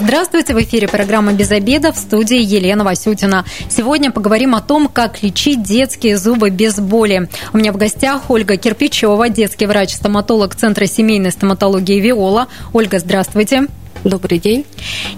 Здравствуйте, в эфире программа «Без обеда» в студии Елена Васютина. Сегодня поговорим о том, как лечить детские зубы без боли. У меня в гостях Ольга Кирпичева, детский врач-стоматолог Центра семейной стоматологии «Виола». Ольга, здравствуйте. Добрый день.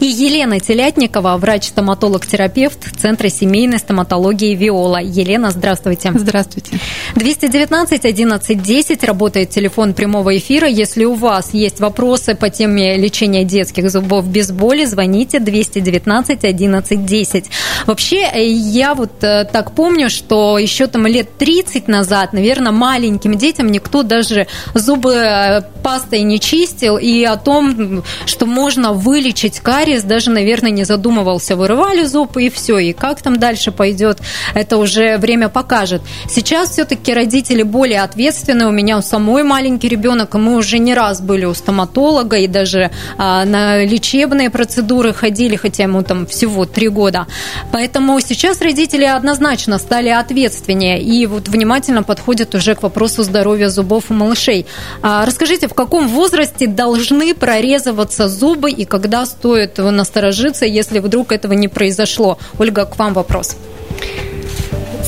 И Елена Телятникова, врач-стоматолог-терапевт Центра семейной стоматологии «Виола». Елена, здравствуйте. Здравствуйте. 219 11 10 работает телефон прямого эфира. Если у вас есть вопросы по теме лечения детских зубов без боли, звоните 219 11 10. Вообще, э, я вот э, так помню, что еще там лет 30 назад, наверное, маленьким детям никто даже зубы э, пастой не чистил, и о том, что можно можно вылечить кариес, даже, наверное, не задумывался. Вырывали зуб и все. И как там дальше пойдет, это уже время покажет. Сейчас все-таки родители более ответственны. У меня у самой маленький ребенок, и мы уже не раз были у стоматолога и даже а, на лечебные процедуры ходили, хотя ему там всего три года. Поэтому сейчас родители однозначно стали ответственнее и вот внимательно подходят уже к вопросу здоровья зубов у малышей. А, расскажите, в каком возрасте должны прорезываться зубы зубы и когда стоит насторожиться, если вдруг этого не произошло? Ольга, к вам вопрос.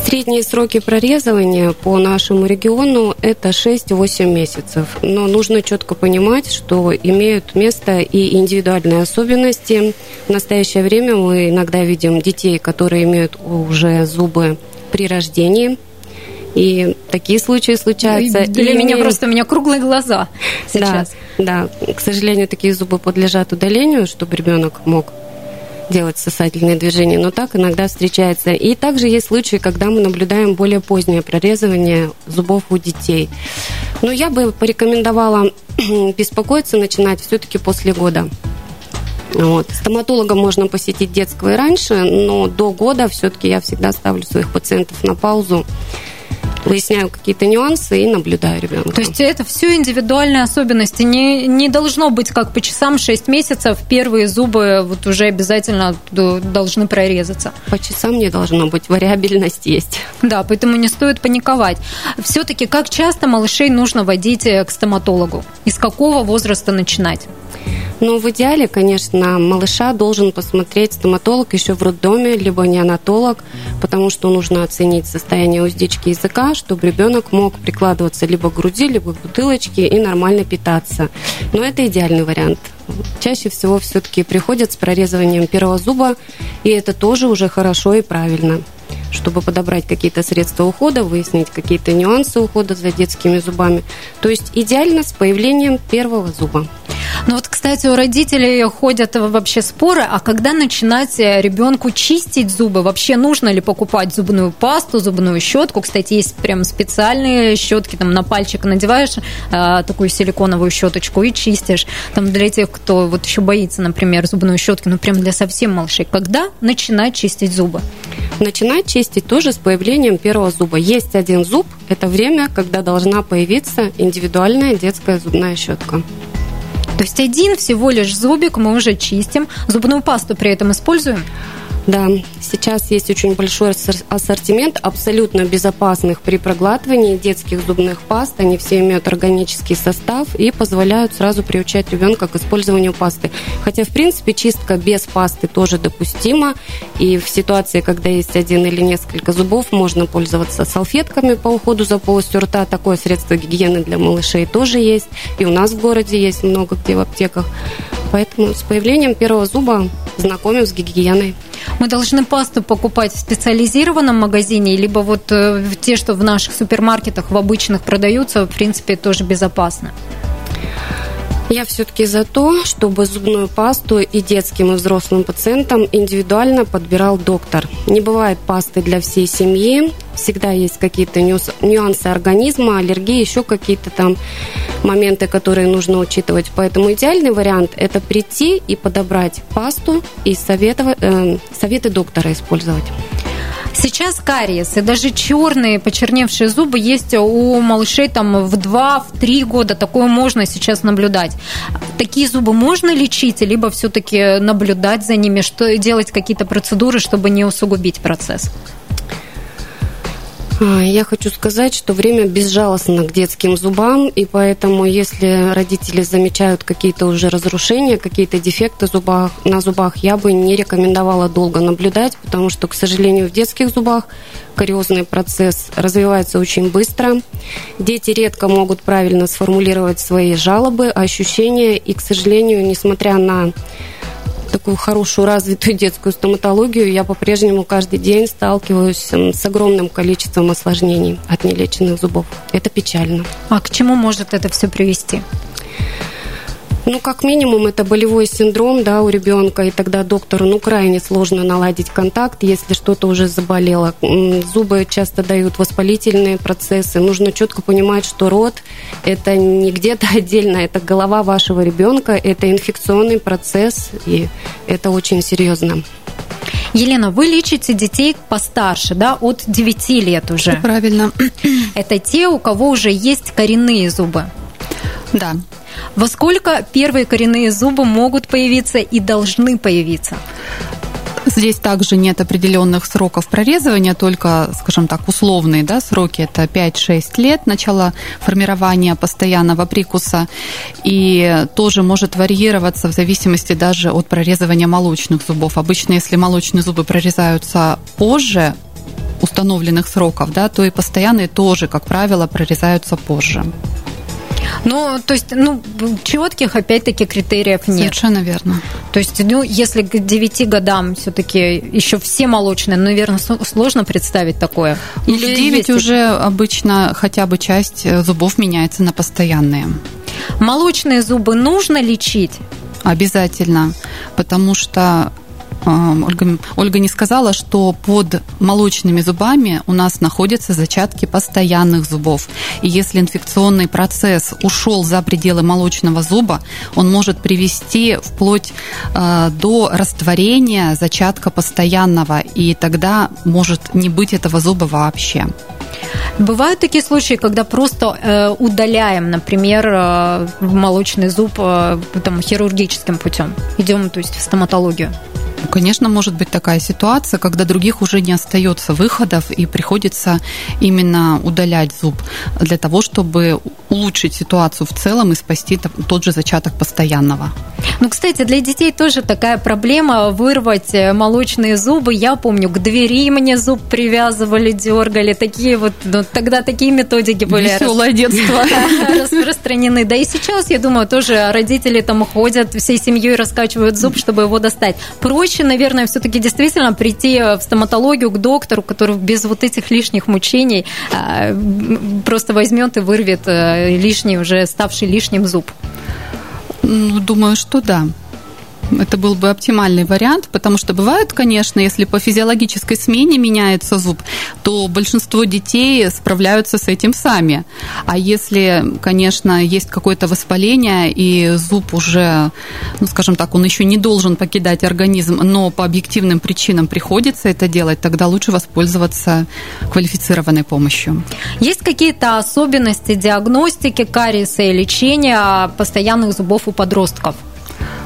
Средние сроки прорезывания по нашему региону – это 6-8 месяцев. Но нужно четко понимать, что имеют место и индивидуальные особенности. В настоящее время мы иногда видим детей, которые имеют уже зубы при рождении – и такие случаи случаются. Для и меня просто у меня круглые глаза сейчас. Да, да, к сожалению, такие зубы подлежат удалению, чтобы ребенок мог делать сосательные движения, но так иногда встречается. И также есть случаи, когда мы наблюдаем более позднее прорезывание зубов у детей. Но я бы порекомендовала беспокоиться начинать все-таки после года. Вот. Стоматолога можно посетить детского и раньше, но до года все-таки я всегда ставлю своих пациентов на паузу выясняю какие-то нюансы и наблюдаю ребенка. То есть это все индивидуальные особенности. Не, не должно быть как по часам 6 месяцев, первые зубы вот уже обязательно должны прорезаться. По часам не должно быть, вариабельность есть. Да, поэтому не стоит паниковать. Все-таки как часто малышей нужно водить э, к стоматологу? И с какого возраста начинать? Ну, в идеале, конечно, малыша должен посмотреть стоматолог еще в роддоме, либо неонатолог, потому что нужно оценить состояние уздечки языка, чтобы ребенок мог прикладываться либо к груди, либо к бутылочке и нормально питаться. Но это идеальный вариант. Чаще всего все-таки приходят с прорезыванием первого зуба, и это тоже уже хорошо и правильно чтобы подобрать какие-то средства ухода, выяснить какие-то нюансы ухода за детскими зубами. То есть идеально с появлением первого зуба. Ну вот, кстати, у родителей ходят вообще споры, а когда начинать э, ребенку чистить зубы? Вообще нужно ли покупать зубную пасту, зубную щетку? Кстати, есть прям специальные щетки, там на пальчик надеваешь э, такую силиконовую щеточку и чистишь. Там для тех, кто вот еще боится, например, зубную щетки, ну прям для совсем малышей. Когда начинать чистить зубы? Начинать чистить тоже с появлением первого зуба. Есть один зуб, это время, когда должна появиться индивидуальная детская зубная щетка. То есть один всего лишь зубик мы уже чистим. Зубную пасту при этом используем? Да, сейчас есть очень большой ассортимент абсолютно безопасных при проглатывании детских зубных паст. Они все имеют органический состав и позволяют сразу приучать ребенка к использованию пасты. Хотя, в принципе, чистка без пасты тоже допустима. И в ситуации, когда есть один или несколько зубов, можно пользоваться салфетками по уходу за полостью рта. Такое средство гигиены для малышей тоже есть. И у нас в городе есть много где в аптеках. Поэтому с появлением первого зуба знакомим с гигиеной. Мы должны пасту покупать в специализированном магазине, либо вот э, те, что в наших супермаркетах в обычных продаются, в принципе, тоже безопасно. Я все-таки за то, чтобы зубную пасту и детским, и взрослым пациентам индивидуально подбирал доктор. Не бывает пасты для всей семьи. Всегда есть какие-то нюансы организма, аллергии, еще какие-то там моменты, которые нужно учитывать. Поэтому идеальный вариант – это прийти и подобрать пасту и советовать, э, советы доктора использовать. Сейчас кариес и даже черные почерневшие зубы есть у малышей там в 2-3 года. Такое можно сейчас наблюдать. Такие зубы можно лечить, либо все-таки наблюдать за ними, что делать какие-то процедуры, чтобы не усугубить процесс? А, я хочу сказать, что время безжалостно к детским зубам, и поэтому, если родители замечают какие-то уже разрушения, какие-то дефекты зубах, на зубах, я бы не рекомендовала долго наблюдать, потому что, к сожалению, в детских зубах кариозный процесс развивается очень быстро. Дети редко могут правильно сформулировать свои жалобы, ощущения, и, к сожалению, несмотря на такую хорошую развитую детскую стоматологию, я по-прежнему каждый день сталкиваюсь с огромным количеством осложнений от нелеченных зубов. Это печально. А к чему может это все привести? Ну, как минимум, это болевой синдром да, у ребенка, и тогда доктору ну, крайне сложно наладить контакт, если что-то уже заболело. Зубы часто дают воспалительные процессы. Нужно четко понимать, что рот – это не где-то отдельно, это голова вашего ребенка, это инфекционный процесс, и это очень серьезно. Елена, вы лечите детей постарше, да, от 9 лет уже. Правильно. Это те, у кого уже есть коренные зубы. Да. Во сколько первые коренные зубы могут появиться и должны появиться? Здесь также нет определенных сроков прорезывания, только, скажем так, условные да, сроки. Это 5-6 лет начала формирования постоянного прикуса. И тоже может варьироваться в зависимости даже от прорезывания молочных зубов. Обычно, если молочные зубы прорезаются позже, установленных сроков, да, то и постоянные тоже, как правило, прорезаются позже. Ну, то есть, ну, четких, опять-таки, критериев нет. Совершенно верно. То есть, ну, если к 9 годам все-таки еще все молочные, ну, наверное, сложно представить такое. Или 9 есть... уже обычно хотя бы часть э, зубов меняется на постоянные. Молочные зубы нужно лечить? Обязательно, потому что Ольга, Ольга не сказала, что под молочными зубами у нас находятся зачатки постоянных зубов. И если инфекционный процесс ушел за пределы молочного зуба, он может привести вплоть э, до растворения зачатка постоянного, и тогда может не быть этого зуба вообще. Бывают такие случаи, когда просто э, удаляем, например, э, молочный зуб э, там, хирургическим путем. Идем, то есть, в стоматологию. Конечно, может быть такая ситуация, когда других уже не остается выходов и приходится именно удалять зуб для того, чтобы улучшить ситуацию в целом и спасти тот же зачаток постоянного. Ну, кстати, для детей тоже такая проблема вырвать э, молочные зубы. Я помню, к двери мне зуб привязывали, дергали. Такие вот, ну, тогда такие методики были. Веселое детство. Распространены. Да и сейчас, я думаю, тоже родители там ходят всей семьей раскачивают зуб, чтобы его достать. Проще, наверное, все-таки действительно прийти в стоматологию к доктору, который без вот этих лишних мучений а, просто возьмет и вырвет э, лишний, уже ставший лишним зуб? Ну, думаю, что да это был бы оптимальный вариант, потому что бывает, конечно, если по физиологической смене меняется зуб, то большинство детей справляются с этим сами. А если, конечно, есть какое-то воспаление, и зуб уже, ну, скажем так, он еще не должен покидать организм, но по объективным причинам приходится это делать, тогда лучше воспользоваться квалифицированной помощью. Есть какие-то особенности диагностики кариеса и лечения постоянных зубов у подростков?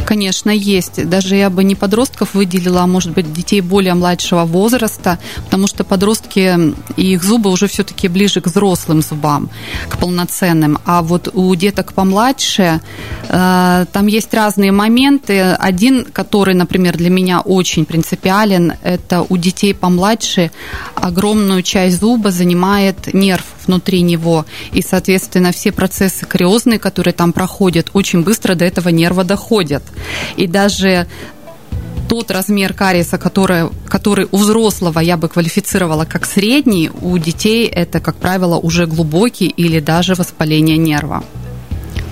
Конечно, есть. Даже я бы не подростков выделила, а может быть детей более младшего возраста, потому что подростки и их зубы уже все-таки ближе к взрослым зубам, к полноценным. А вот у деток помладше э, там есть разные моменты. Один, который, например, для меня очень принципиален, это у детей помладше огромную часть зуба занимает нерв внутри него. И, соответственно, все процессы кариозные, которые там проходят, очень быстро до этого нерва доходят. И даже тот размер кариеса, который, который у взрослого я бы квалифицировала как средний, у детей это, как правило, уже глубокий или даже воспаление нерва.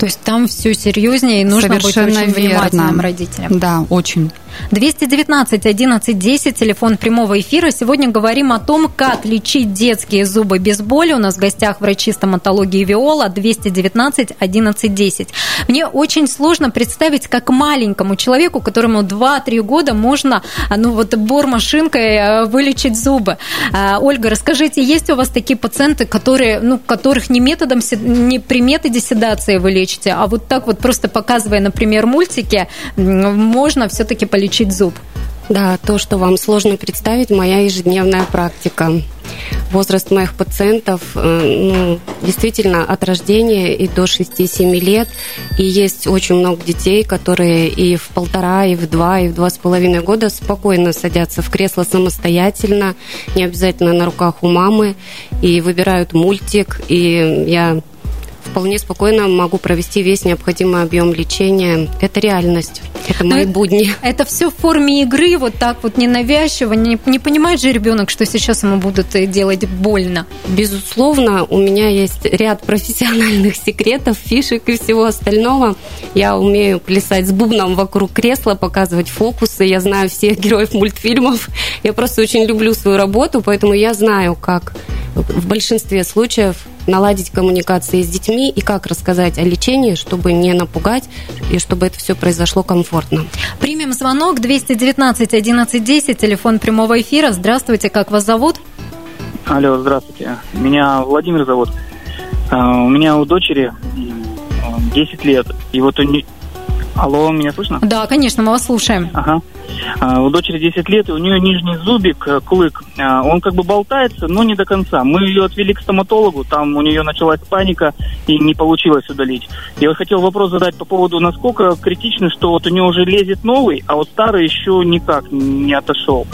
То есть там все серьезнее и нужно Совершенно быть очень верно. внимательным родителям. Да, очень. 219 11 10, телефон прямого эфира. Сегодня говорим о том, как лечить детские зубы без боли. У нас в гостях врачи стоматологии Виола 219 11 10. Мне очень сложно представить, как маленькому человеку, которому 2-3 года, можно ну вот бор-машинкой э, вылечить зубы. А, Ольга, расскажите, есть у вас такие пациенты, которые, ну, которых не методом, не при методе седации вы лечите, а вот так вот просто показывая, например, мультики, можно все-таки полечить лечить зуб? Да, то, что вам сложно представить, моя ежедневная практика. Возраст моих пациентов э, ну, действительно от рождения и до 6-7 лет. И есть очень много детей, которые и в полтора, и в два, и в два с половиной года спокойно садятся в кресло самостоятельно, не обязательно на руках у мамы, и выбирают мультик. И я вполне спокойно могу провести весь необходимый объем лечения. Это реальность. Это мои будни. Это все в форме игры, вот так вот ненавязчиво. Не, не понимает же ребенок, что сейчас ему будут делать больно. Безусловно, у меня есть ряд профессиональных секретов, фишек и всего остального. Я умею плясать с бубном вокруг кресла, показывать фокусы. Я знаю всех героев мультфильмов. Я просто очень люблю свою работу, поэтому я знаю, как в большинстве случаев наладить коммуникации с детьми и как рассказать о лечении, чтобы не напугать и чтобы это все произошло комфортно. Примем звонок 219 1110, телефон прямого эфира. Здравствуйте, как вас зовут? Алло, здравствуйте. Меня Владимир зовут. А, у меня у дочери 10 лет. И вот у нее... Алло, меня слышно? Да, конечно, мы вас слушаем. Ага. А, у дочери 10 лет, и у нее нижний зубик, э, клык, а, он как бы болтается, но не до конца. Мы ее отвели к стоматологу, там у нее началась паника, и не получилось удалить. Я вот хотел вопрос задать по поводу, насколько критично, что вот у нее уже лезет новый, а вот старый еще никак не отошел.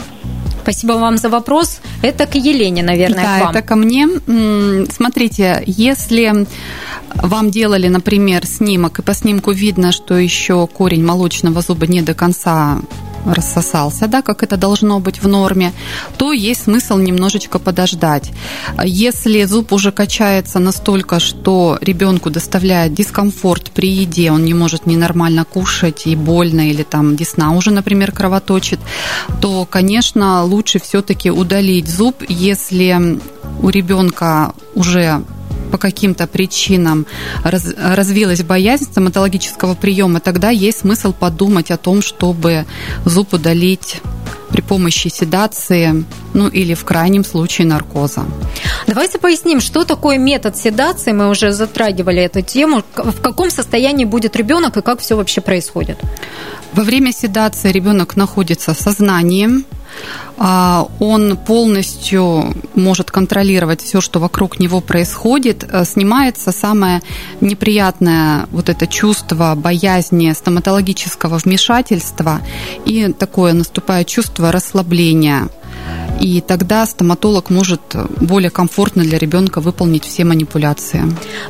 Спасибо вам за вопрос. Это к Елене, наверное, да, к вам. это ко мне. Смотрите, если вам делали, например, снимок, и по снимку видно, что еще корень молочного зуба не до конца рассосался, да, как это должно быть в норме, то есть смысл немножечко подождать. Если зуб уже качается настолько, что ребенку доставляет дискомфорт при еде, он не может ненормально кушать и больно, или там десна уже, например, кровоточит, то, конечно, лучше все-таки удалить зуб, если у ребенка уже по каким-то причинам раз, развилась боязнь стоматологического приема, тогда есть смысл подумать о том, чтобы зуб удалить при помощи седации, ну или в крайнем случае наркоза. Давайте поясним, что такое метод седации. Мы уже затрагивали эту тему. В каком состоянии будет ребенок и как все вообще происходит? Во время седации ребенок находится в сознании, он полностью может контролировать все, что вокруг него происходит, э, снимается самое неприятное вот это чувство боязни стоматологического вмешательства и такое наступает чувство расслабления. И тогда стоматолог может более комфортно для ребенка выполнить все манипуляции.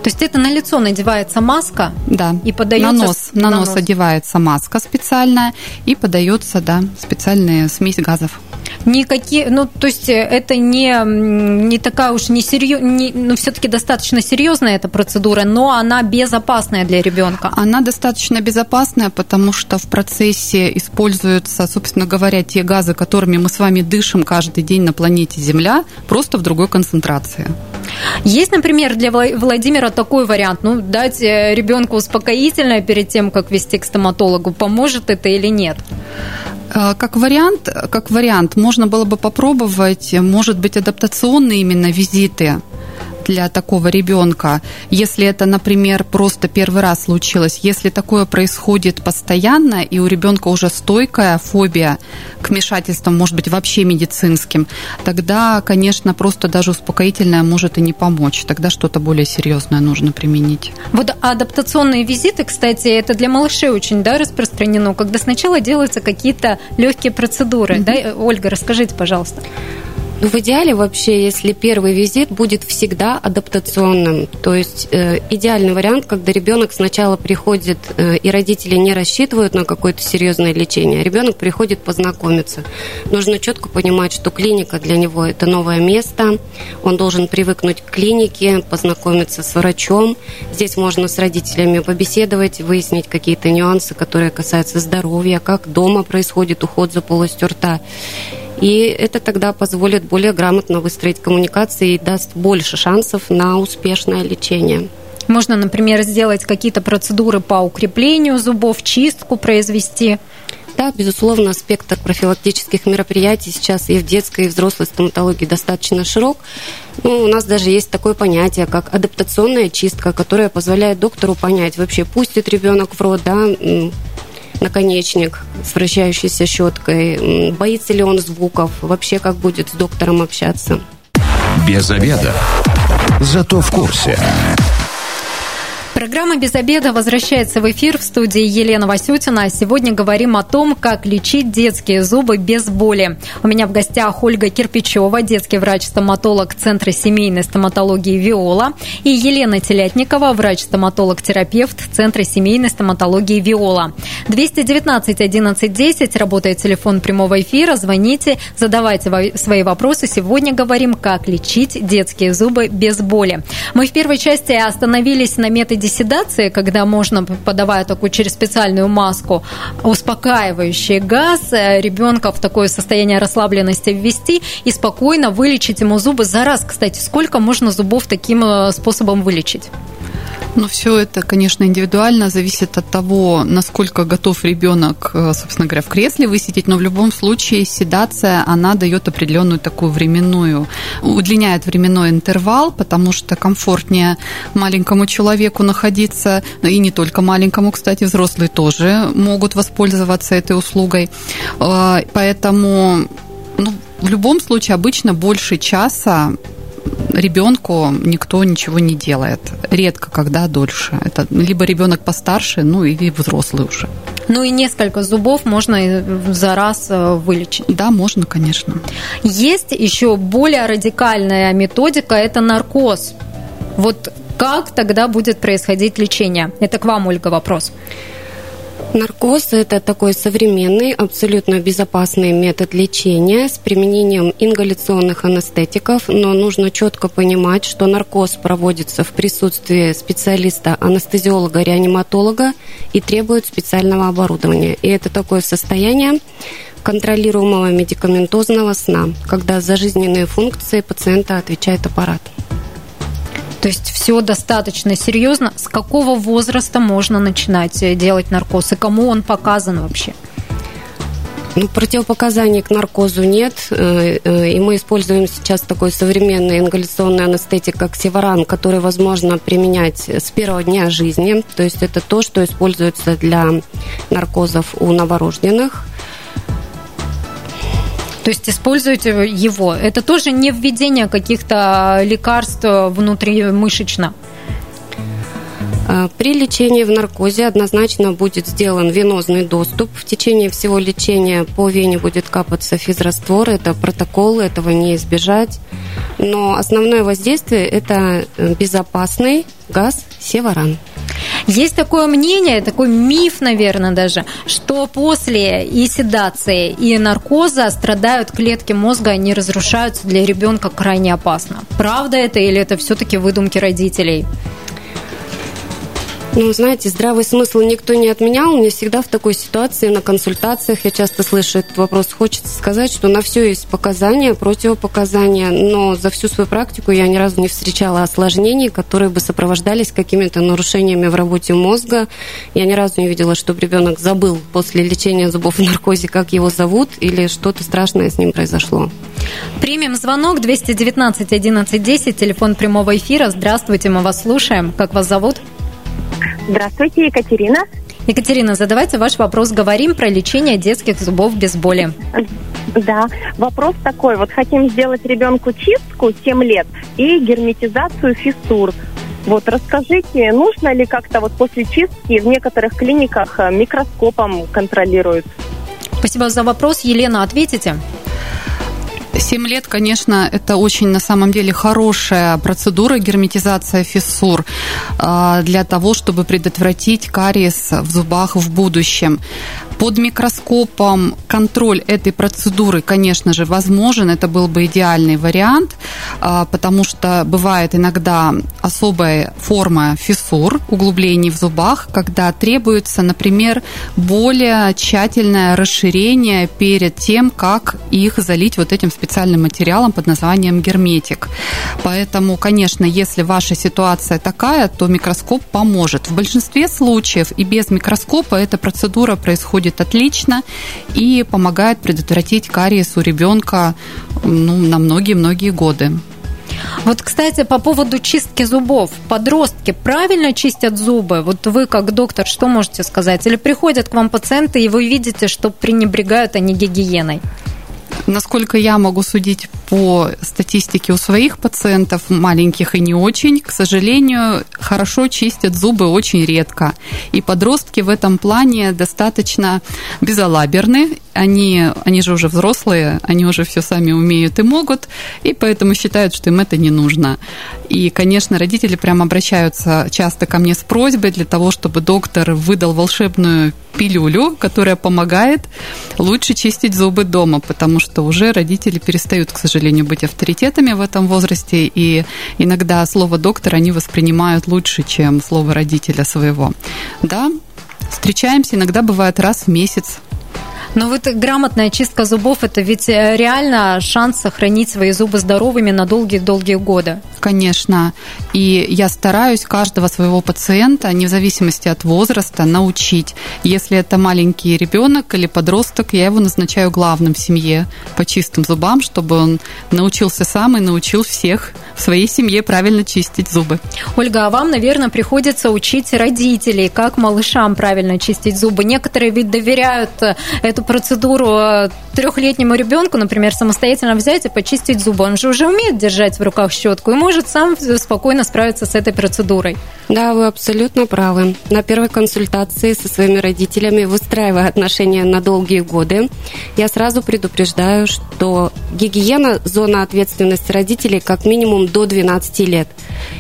То есть это на лицо надевается маска? Да. И подается... На нос, на, на нос, нос одевается маска специальная и подается, да, специальная смесь газов никакие, ну, то есть э, это не, не такая уж не серьезная, ну, все-таки достаточно серьезная эта процедура, но она безопасная для ребенка. Она достаточно безопасная, потому что в процессе используются, собственно говоря, те газы, которыми мы с вами дышим каждый день на планете Земля, просто в другой концентрации. Есть, например, для Владимира такой вариант, ну, дать э, ребенку успокоительное перед тем, как вести к стоматологу, поможет это или нет? Э, как вариант, как вариант, можно было бы попробовать, может быть, адаптационные именно визиты для такого ребенка, если это, например, просто первый раз случилось, если такое происходит постоянно, и у ребенка уже стойкая фобия к вмешательствам, может быть, вообще медицинским, тогда, конечно, просто даже успокоительное может и не помочь. Тогда что-то более серьезное нужно применить. Вот адаптационные визиты, кстати, это для малышей очень да, распространено, когда сначала делаются какие-то легкие процедуры. Mm-hmm. Да? Ольга, расскажите, пожалуйста. Ну, в идеале вообще, если первый визит будет всегда адаптационным, то есть э, идеальный вариант, когда ребенок сначала приходит, э, и родители не рассчитывают на какое-то серьезное лечение, а ребенок приходит познакомиться. Нужно четко понимать, что клиника для него это новое место, он должен привыкнуть к клинике, познакомиться с врачом. Здесь можно с родителями побеседовать, выяснить какие-то нюансы, которые касаются здоровья, как дома происходит уход за полостью рта. И это тогда позволит более грамотно выстроить коммуникации и даст больше шансов на успешное лечение. Можно, например, сделать какие-то процедуры по укреплению зубов, чистку произвести. Да, безусловно, спектр профилактических мероприятий сейчас и в детской, и в взрослой стоматологии достаточно широк. Ну, у нас даже есть такое понятие, как адаптационная чистка, которая позволяет доктору понять, вообще пустит ребенок в рот, да, наконечник с вращающейся щеткой, боится ли он звуков, вообще как будет с доктором общаться. Без обеда. Зато в курсе. Программа «Без обеда» возвращается в эфир в студии Елена Васютина. Сегодня говорим о том, как лечить детские зубы без боли. У меня в гостях Ольга Кирпичева, детский врач-стоматолог Центра семейной стоматологии «Виола», и Елена Телятникова, врач-стоматолог-терапевт Центра семейной стоматологии «Виола». 219 11 10, работает телефон прямого эфира. Звоните, задавайте свои вопросы. Сегодня говорим, как лечить детские зубы без боли. Мы в первой части остановились на методе седации, когда можно, подавая такую через специальную маску, успокаивающий газ, э, ребенка в такое состояние расслабленности ввести и спокойно вылечить ему зубы за раз. Кстати, сколько можно зубов таким э, способом вылечить? Ну, все это, конечно, индивидуально, зависит от того, насколько готов ребенок, э, собственно говоря, в кресле высидеть, но в любом случае седация, она дает определенную такую временную, удлиняет временной интервал, потому что комфортнее маленькому человеку находиться, и не только маленькому, кстати, взрослые тоже могут воспользоваться этой услугой. Э, поэтому ну, в любом случае обычно больше часа ребенку никто ничего не делает. Редко, когда дольше. Это либо ребенок постарше, ну или взрослый уже. Ну и несколько зубов можно за раз э, вылечить. Да, можно, конечно. Есть еще более радикальная методика, это наркоз. Вот как тогда будет происходить лечение? Это к вам, Ольга, вопрос. Наркоз – это такой современный, абсолютно безопасный метод лечения с применением ингаляционных анестетиков, но нужно четко понимать, что наркоз проводится в присутствии специалиста, анестезиолога, и требует специального оборудования. И это такое состояние контролируемого медикаментозного сна, когда за жизненные функции пациента отвечает аппарат. То есть все достаточно серьезно. С какого возраста можно начинать э, делать наркоз и кому он показан вообще? Ну, противопоказаний к наркозу нет, э, э, и мы используем сейчас такой современный ингаляционный анестетик, как севаран, который возможно применять с первого дня жизни. То есть это то, что используется для наркозов у новорожденных. То есть используете его. Это тоже не введение каких-то лекарств внутримышечно? А, при лечении в наркозе однозначно будет сделан венозный доступ. В течение всего лечения по вене будет капаться физраствор. Это протокол, этого не избежать. Но основное воздействие – это э, безопасный газ севаран. Есть такое мнение, такой миф, наверное, даже, что после и седации, и наркоза страдают клетки мозга, они разрушаются для ребенка крайне опасно. Правда это или это все-таки выдумки родителей? Ну, знаете, здравый смысл никто не отменял. Мне всегда в такой ситуации на консультациях я часто слышу этот вопрос. Хочется сказать, что на все есть показания, противопоказания, но за всю свою практику я ни разу не встречала осложнений, которые бы сопровождались какими-то нарушениями в работе мозга. Я ни разу не видела, чтобы ребенок забыл после лечения зубов в наркозе, как его зовут, или что-то страшное с ним произошло. Примем звонок 219 11 10, телефон прямого эфира. Здравствуйте, мы вас слушаем. Как вас зовут? Здравствуйте, Екатерина. Екатерина, задавайте ваш вопрос. Говорим про лечение детских зубов без боли. Да, вопрос такой. Вот хотим сделать ребенку чистку 7 лет и герметизацию фистур. Вот расскажите, нужно ли как-то вот после чистки в некоторых клиниках э, микроскопом контролируют? Спасибо за вопрос. Елена, ответите? 7 лет, конечно, это очень на самом деле хорошая процедура герметизация фиссур а, для того, чтобы предотвратить кариес в зубах в будущем. Под микроскопом контроль этой процедуры, конечно же, возможен. Это был бы идеальный вариант, а, потому что бывает иногда особая форма фиссур, углублений в зубах, когда требуется, например, более тщательное расширение перед тем, как их залить вот этим специальным материалом под названием герметик. Поэтому, конечно, если ваша ситуация такая, то микроскоп поможет. В большинстве случаев и без микроскопа эта процедура происходит отлично и помогает предотвратить кариес у ребенка ну, на многие-многие годы. Вот, кстати, по поводу чистки зубов. Подростки правильно чистят зубы? Вот вы, как доктор, что можете сказать? Или приходят к вам пациенты, и вы видите, что пренебрегают они гигиеной? Насколько я могу судить по статистике у своих пациентов, маленьких и не очень, к сожалению, хорошо чистят зубы очень редко. И подростки в этом плане достаточно безалаберны. Они, они же уже взрослые, они уже все сами умеют и могут, и поэтому считают, что им это не нужно. И, конечно, родители прям обращаются часто ко мне с просьбой для того, чтобы доктор выдал волшебную пилюлю, которая помогает лучше чистить зубы дома, потому что уже родители перестают, к сожалению, быть авторитетами в этом возрасте, и иногда слово доктора они воспринимают лучше, чем слово родителя своего. Да, встречаемся, иногда бывает раз в месяц, но вот грамотная чистка зубов – это ведь э, реально шанс сохранить свои зубы здоровыми на долгие-долгие годы. Конечно. И я стараюсь каждого своего пациента, не в зависимости от возраста, научить. Если это маленький ребенок или подросток, я его назначаю главным в семье по чистым зубам, чтобы он научился сам и научил всех в своей семье правильно чистить зубы. Ольга, а вам, наверное, приходится учить родителей, как малышам правильно чистить зубы. Некоторые ведь доверяют э, эту процедуру э, трехлетнему ребенку, например, самостоятельно взять и почистить зубы. Он же уже умеет держать в руках щетку и может сам спокойно справиться с этой процедурой. Да, вы абсолютно правы. На первой консультации со своими родителями, выстраивая отношения на долгие годы, я сразу предупреждаю, что гигиена – зона ответственности родителей как минимум до 12 лет.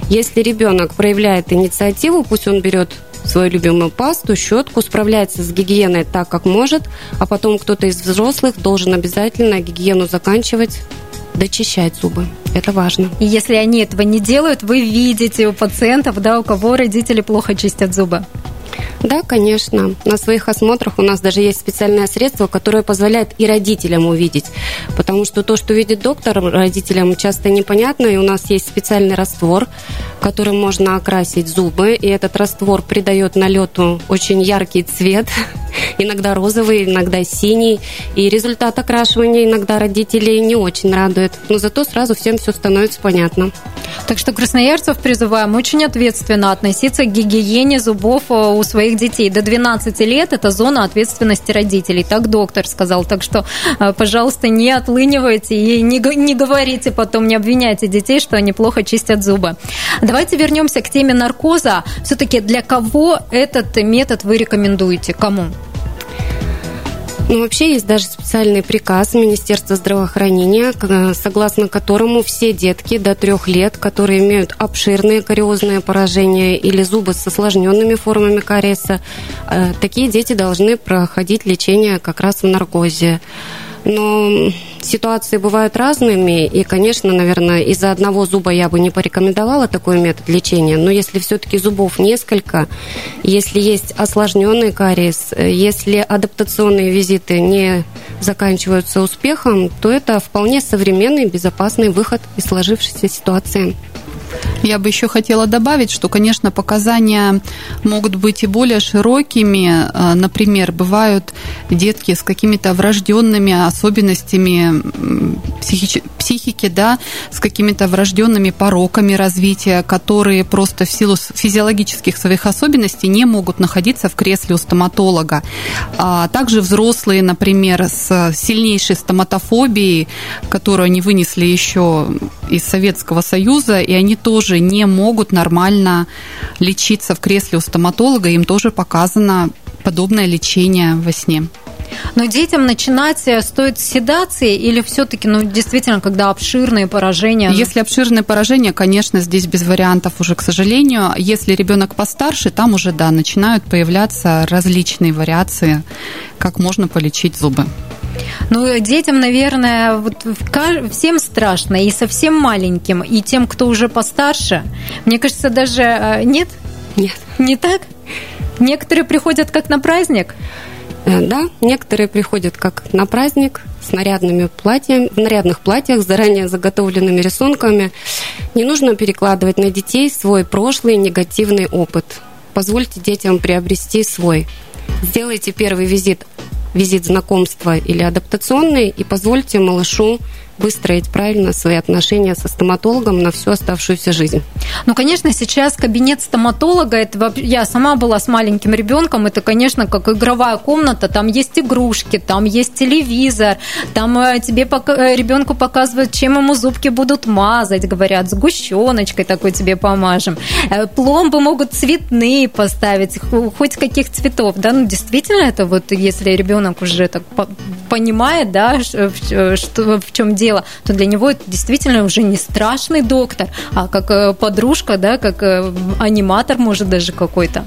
Если ребенок проявляет инициативу, пусть он берет свою любимую пасту, щетку, справляется с гигиеной так, как может, а потом кто-то из взрослых должен обязательно гигиену заканчивать дочищать зубы. Это важно. И если они этого не делают, вы видите у пациентов, да, у кого родители плохо чистят зубы. Да, конечно. На своих осмотрах у нас даже есть специальное средство, которое позволяет и родителям увидеть. Потому что то, что видит доктор, родителям часто непонятно, и у нас есть специальный раствор, которым можно окрасить зубы, и этот раствор придает налету очень яркий цвет, иногда розовый, иногда синий, и результат окрашивания иногда родителей не очень радует, но зато сразу всем все становится понятно. Так что красноярцев призываем очень ответственно относиться к гигиене зубов э, у своих детей. До 12 лет это зона ответственности родителей. Так доктор сказал. Так что, э, пожалуйста, не отлынивайте и не, не говорите потом, не обвиняйте детей, что они плохо чистят зубы. Давайте вернемся к теме наркоза. Все-таки для кого этот метод вы рекомендуете? Кому? Ну, вообще есть даже специальный приказ Министерства здравоохранения, согласно которому все детки до трех лет, которые имеют обширные кариозные поражения или зубы с осложненными формами кариеса, э, такие дети должны проходить лечение как раз в наркозе. Но ситуации бывают разными, и, конечно, наверное, из-за одного зуба я бы не порекомендовала такой метод лечения, но если все-таки зубов несколько, если есть осложненный кариес, если адаптационные визиты не заканчиваются успехом, то это вполне современный безопасный выход из сложившейся ситуации. Я бы еще хотела добавить, что, конечно, показания могут быть и более широкими. Э, например, бывают детки с какими-то врожденными особенностями психики, психики да, с какими-то врожденными пороками развития, которые просто в силу физиологических своих особенностей не могут находиться в кресле у стоматолога. А также взрослые, например, с сильнейшей стоматофобией, которую они вынесли еще из Советского Союза, и они тоже не могут нормально лечиться в кресле у стоматолога, им тоже показано подобное лечение во сне. Но детям начинать э, стоит с седации или все-таки, ну, действительно, когда обширные поражения? Если обширные поражения, конечно, здесь без вариантов уже, к сожалению. Если ребенок постарше, там уже, да, начинают появляться различные вариации, как можно полечить зубы. Ну, детям, наверное, вот всем страшно, и совсем маленьким, и тем, кто уже постарше. Мне кажется, даже э, нет? Нет. Не так? Некоторые приходят как на праздник? Э, да, некоторые приходят как на праздник с нарядными платьями, в нарядных платьях с заранее заготовленными рисунками. Не нужно перекладывать на детей свой прошлый негативный опыт. Позвольте детям приобрести свой. Сделайте первый визит, визит знакомства или адаптационный и позвольте малышу выстроить правильно свои отношения со стоматологом на всю оставшуюся жизнь. Ну, конечно, сейчас кабинет стоматолога, это я сама была с маленьким ребенком, это, конечно, как игровая комната, там есть игрушки, там есть телевизор, там э, тебе э, ребенку показывают, чем ему зубки будут мазать, говорят, сгущеночкой такой тебе помажем. Э, пломбы могут цветные поставить, хоть каких цветов, да, ну, действительно, это вот если ребенок уже так понимает, да, что, в чем дело, дело, то для него это действительно уже не страшный доктор, а как э, подружка, да, как э, аниматор, может, даже какой-то.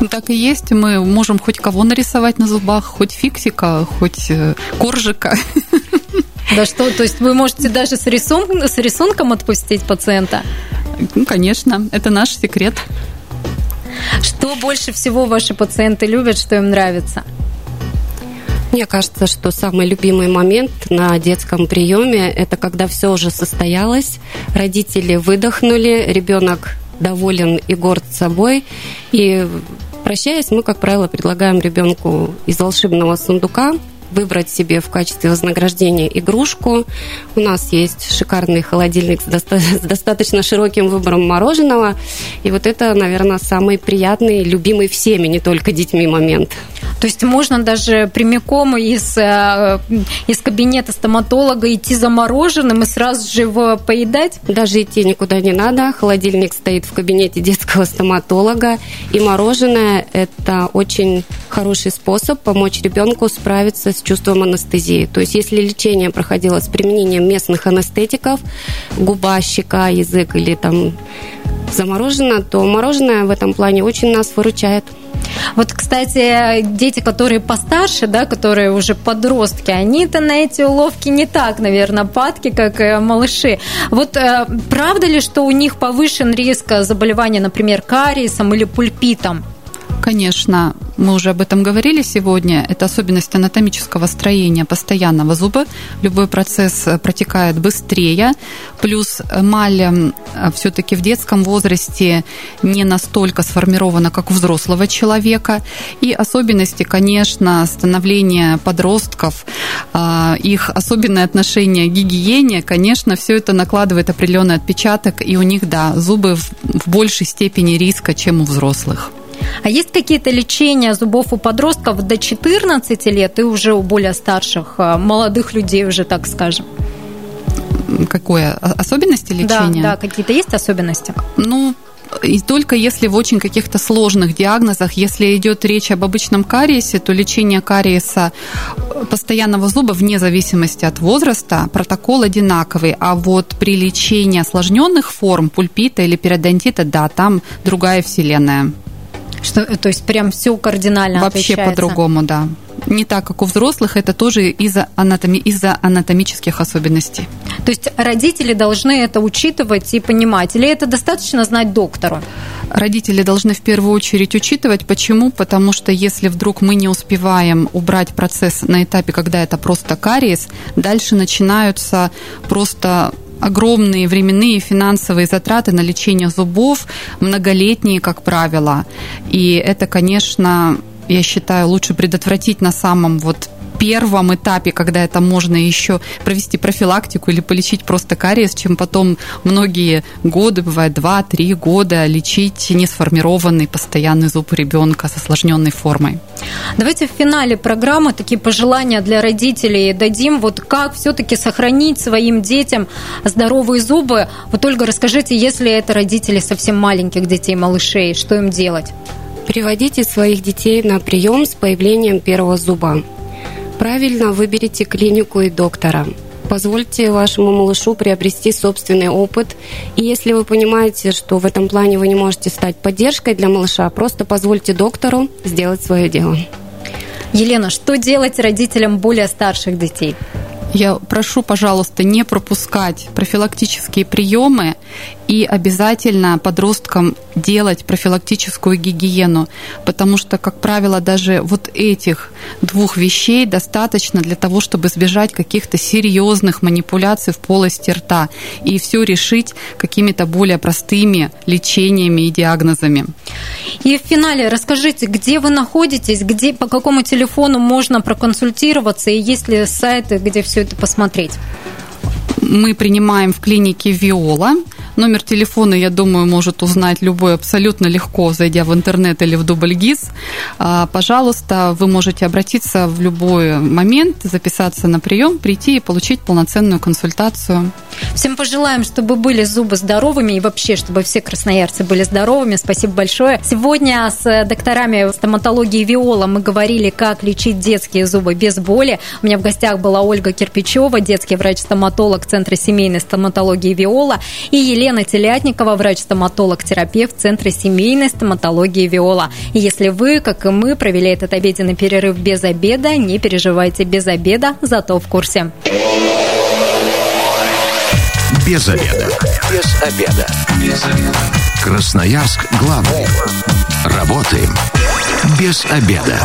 Ну, так и есть. Мы можем хоть кого нарисовать на зубах, хоть фиксика, хоть э, коржика. Да что, то есть вы можете даже с, рисун, с рисунком отпустить пациента? Ну, конечно, это наш секрет. Что больше всего ваши пациенты любят, что им нравится? Мне кажется, что самый любимый момент на детском приеме – это когда все уже состоялось, родители выдохнули, ребенок доволен и горд собой. И прощаясь, мы, как правило, предлагаем ребенку из волшебного сундука выбрать себе в качестве вознаграждения игрушку. У нас есть шикарный холодильник с, доста- с достаточно широким выбором мороженого. И вот это, наверное, самый приятный, любимый всеми, не только детьми момент. То есть можно даже прямиком из, э, из кабинета стоматолога идти за мороженым и сразу же его поедать? Даже идти никуда не надо. Холодильник стоит в кабинете детского стоматолога. И мороженое – это очень хороший способ помочь ребенку справиться с чувством анестезии. То есть если лечение проходило с применением местных анестетиков, губа, щека, язык или там заморожено, то мороженое в этом плане очень нас выручает. Вот, кстати, дети, которые постарше, да, которые уже подростки, они-то на эти уловки не так, наверное, падки, как э, малыши. Вот э, правда ли, что у них повышен риск заболевания, например, кариесом или пульпитом? Конечно, мы уже об этом говорили сегодня. Это особенность анатомического строения постоянного зуба. Любой процесс э, протекает быстрее. Плюс эмаль э, все-таки в детском возрасте не настолько сформирована, как у взрослого человека. И особенности, конечно, становления подростков, э, их особенное отношение к гигиене, конечно, все это накладывает определенный отпечаток, и у них, да, зубы в большей степени риска, чем у взрослых. А есть какие-то лечения зубов у подростков до 14 лет и уже у более старших, э, молодых людей уже, так скажем? Какое? Особенности лечения? Да, да, какие-то есть особенности? Ну, и только если в очень каких-то сложных диагнозах, если идет речь об обычном кариесе, то лечение кариеса постоянного зуба вне зависимости от возраста протокол одинаковый, а вот при лечении осложненных форм пульпита или периодонтита, да, там другая вселенная. Что, то есть прям все кардинально Вообще по-другому, да. Не так, как у взрослых, это тоже из-за анатоми, из-за анатомических особенностей. То есть родители должны это учитывать и понимать, или это достаточно знать доктору? Родители должны в первую очередь учитывать. Почему? Потому что если вдруг мы не успеваем убрать процесс на этапе, когда это просто кариес, дальше начинаются просто огромные временные финансовые затраты на лечение зубов, многолетние, как правило. И это, конечно, я считаю, лучше предотвратить на самом вот первом этапе, когда это можно еще провести профилактику или полечить просто кариес, чем потом многие годы, бывает 2-3 года, лечить несформированный постоянный зуб ребенка с осложненной формой. Давайте в финале программы такие пожелания для родителей дадим. Вот как все-таки сохранить своим детям здоровые зубы? Вот, Ольга, расскажите, если это родители совсем маленьких детей, малышей, что им делать? Приводите своих детей на прием с появлением первого зуба. Правильно выберите клинику и доктора. Позвольте вашему малышу приобрести собственный опыт. И если вы понимаете, что в этом плане вы не можете стать поддержкой для малыша, просто позвольте доктору сделать свое дело. Елена, что делать родителям более старших детей? Я прошу, пожалуйста, не пропускать профилактические приемы и обязательно подросткам делать профилактическую гигиену, потому что, как правило, даже вот этих двух вещей достаточно для того, чтобы избежать каких-то серьезных манипуляций в полости рта и все решить какими-то более простыми лечениями и диагнозами. И в финале расскажите, где вы находитесь, где по какому телефону можно проконсультироваться и есть ли сайты, где все это посмотреть? Мы принимаем в клинике Виола. Номер телефона, я думаю, может узнать любой абсолютно легко, зайдя в интернет или в Дубльгиз. А, пожалуйста, вы можете обратиться в любой момент, записаться на прием, прийти и получить полноценную консультацию. Всем пожелаем, чтобы были зубы здоровыми и вообще, чтобы все красноярцы были здоровыми. Спасибо большое. Сегодня с докторами стоматологии Виола мы говорили, как лечить детские зубы без боли. У меня в гостях была Ольга Кирпичева, детский врач-стоматолог Центра семейной стоматологии Виола, и Елена Телятникова, врач-стоматолог-терапевт Центра семейной стоматологии Виола. И если вы, как и мы, провели этот обеденный перерыв без обеда, не переживайте без обеда, зато в курсе. Без обеда. Без обеда. Без обеда. Красноярск главный. Работаем без обеда.